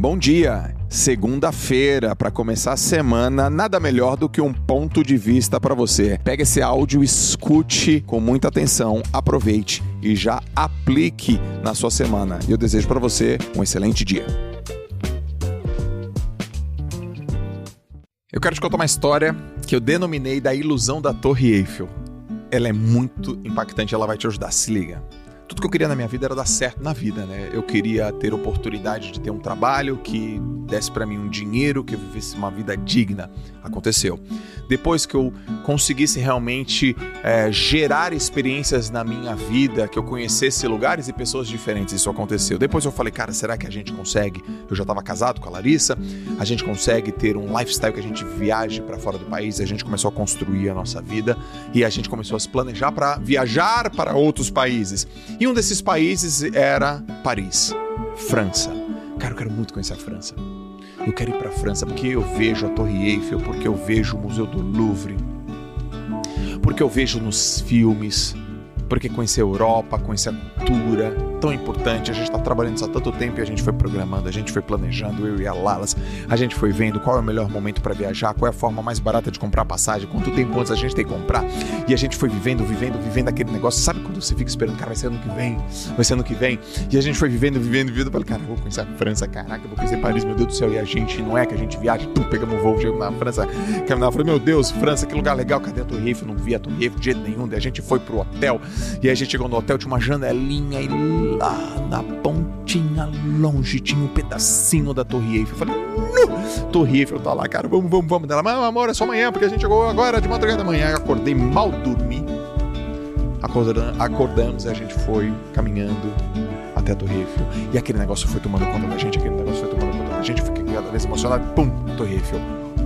Bom dia! Segunda-feira, para começar a semana, nada melhor do que um ponto de vista para você. Pega esse áudio, escute com muita atenção, aproveite e já aplique na sua semana. Eu desejo para você um excelente dia. Eu quero te contar uma história que eu denominei da ilusão da Torre Eiffel. Ela é muito impactante, ela vai te ajudar. Se liga tudo que eu queria na minha vida era dar certo na vida, né? Eu queria ter oportunidade de ter um trabalho que desse para mim um dinheiro, que eu vivesse uma vida digna. Aconteceu. Depois que eu conseguisse realmente é, gerar experiências na minha vida, que eu conhecesse lugares e pessoas diferentes, isso aconteceu. Depois eu falei, cara, será que a gente consegue? Eu já estava casado com a Larissa, a gente consegue ter um lifestyle que a gente viaje para fora do país, a gente começou a construir a nossa vida e a gente começou a se planejar para viajar para outros países. E um desses países era Paris, França. Cara, eu quero muito conhecer a França. Eu quero ir para a França porque eu vejo a Torre Eiffel, porque eu vejo o Museu do Louvre, porque eu vejo nos filmes, porque conhecer a Europa, conhecer a cultura, tão importante. A gente está trabalhando isso há tanto tempo e a gente foi programando, a gente foi planejando, eu e a Lalas, a gente foi vendo qual é o melhor momento para viajar, qual é a forma mais barata de comprar passagem, quanto tempo antes a gente tem que comprar. E a gente foi vivendo, vivendo, vivendo aquele negócio. Sabe quando você fica esperando, cara, vai ser ano que vem, vai ser ano que vem. E a gente foi vivendo, vivendo, vivendo. Eu falei, cara, eu vou conhecer a França, caraca, eu vou conhecer Paris, meu Deus do céu. E a gente, não é que a gente viaja, tum, pegamos um voo, chegamos na França, caminhava, falei, meu Deus, França, que lugar legal, cadê a Torre Eiffel? Não vi a Torre Eiffel de jeito nenhum. Daí a gente foi pro hotel, e aí a gente chegou no hotel, tinha uma janelinha e lá na pontinha longe tinha um pedacinho da Torre Eiffel. Eu falei, no! Torre Eiffel tá lá, cara, vamos, vamos, vamos. Dela, mas amor, é só amanhã, porque a gente chegou agora de madrugada da manhã. Eu acordei, mal dormi. Acordamos e a gente foi caminhando até a Torre Eiffel. E aquele negócio foi tomando conta da gente, aquele negócio foi tomando conta da gente. Fiquei cada vez emocionado. Pum, Torre Eiffel.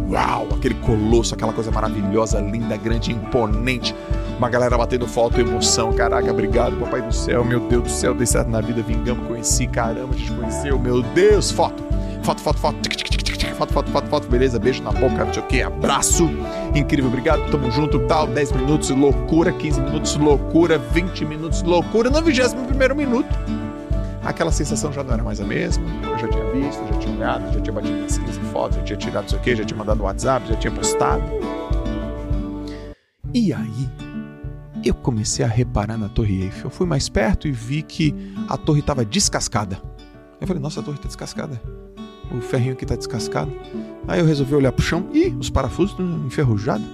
Uau, aquele colosso, aquela coisa maravilhosa, linda, grande, imponente. Uma galera batendo foto, emoção. Caraca, obrigado, papai do céu. Meu Deus do céu, dei certo na vida, vingamos, conheci. Caramba, a gente conheceu. Meu Deus, foto. Foto, foto, foto. Foto, foto, foto, foto, beleza, beijo na boca, não sei o que, abraço, incrível, obrigado, tamo junto, tal, 10 minutos, loucura, 15 minutos, loucura, 20 minutos, loucura, no 21 primeiro minuto, aquela sensação já não era mais a mesma, eu já tinha visto, já tinha olhado, já tinha batido nas 15 fotos, já tinha tirado isso aqui, já tinha mandado WhatsApp, já tinha postado. E aí, eu comecei a reparar na Torre Eiffel. Eu fui mais perto e vi que a torre estava descascada. Eu falei, nossa, a torre está descascada. O ferrinho aqui está descascado. Aí eu resolvi olhar pro chão. Ih, os parafusos estão enferrujados.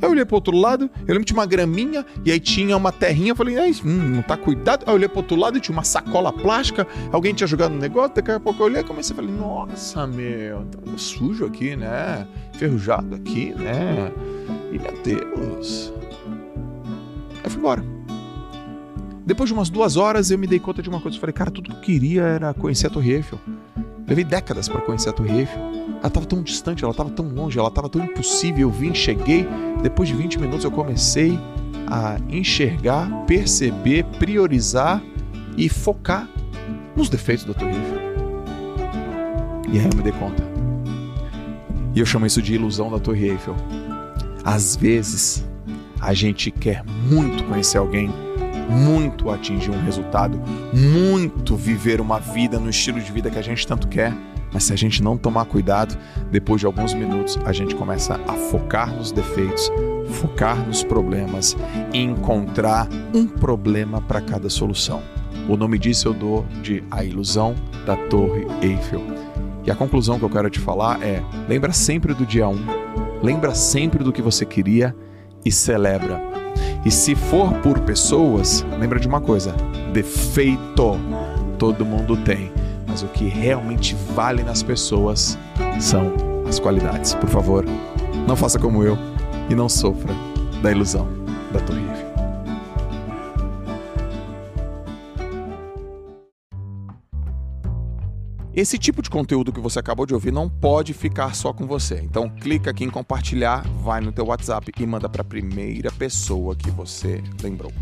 Eu olhei pro outro lado, eu lembro que tinha uma graminha e aí tinha uma terrinha. Eu falei, hum, não tá cuidado. Aí eu olhei pro outro lado e tinha uma sacola plástica. Alguém tinha jogado no negócio. Daqui a pouco eu olhei e comecei a falar, nossa, meu, tá sujo aqui, né? Enferrujado aqui, né? E meu Deus. Embora. Depois de umas duas horas eu me dei conta de uma coisa. Eu falei, cara, tudo que eu queria era conhecer a Torre Eiffel. Levei décadas para conhecer a Torre Eiffel. Ela estava tão distante, ela estava tão longe, ela estava tão impossível. Eu vim, cheguei. Depois de 20 minutos eu comecei a enxergar, perceber, priorizar e focar nos defeitos da Torre Eiffel. E aí eu me dei conta. E eu chamo isso de ilusão da Torre Eiffel. Às vezes, a gente quer muito conhecer alguém, muito atingir um resultado, muito viver uma vida no estilo de vida que a gente tanto quer. Mas se a gente não tomar cuidado, depois de alguns minutos a gente começa a focar nos defeitos, focar nos problemas e encontrar um problema para cada solução. O nome disso eu dou de A Ilusão da Torre Eiffel. E a conclusão que eu quero te falar é: lembra sempre do dia 1, lembra sempre do que você queria e celebra. E se for por pessoas, lembra de uma coisa: defeito todo mundo tem, mas o que realmente vale nas pessoas são as qualidades. Por favor, não faça como eu e não sofra da ilusão da Torre Eiffel. Esse tipo de conteúdo que você acabou de ouvir não pode ficar só com você. Então clica aqui em compartilhar, vai no teu WhatsApp e manda para a primeira pessoa que você lembrou.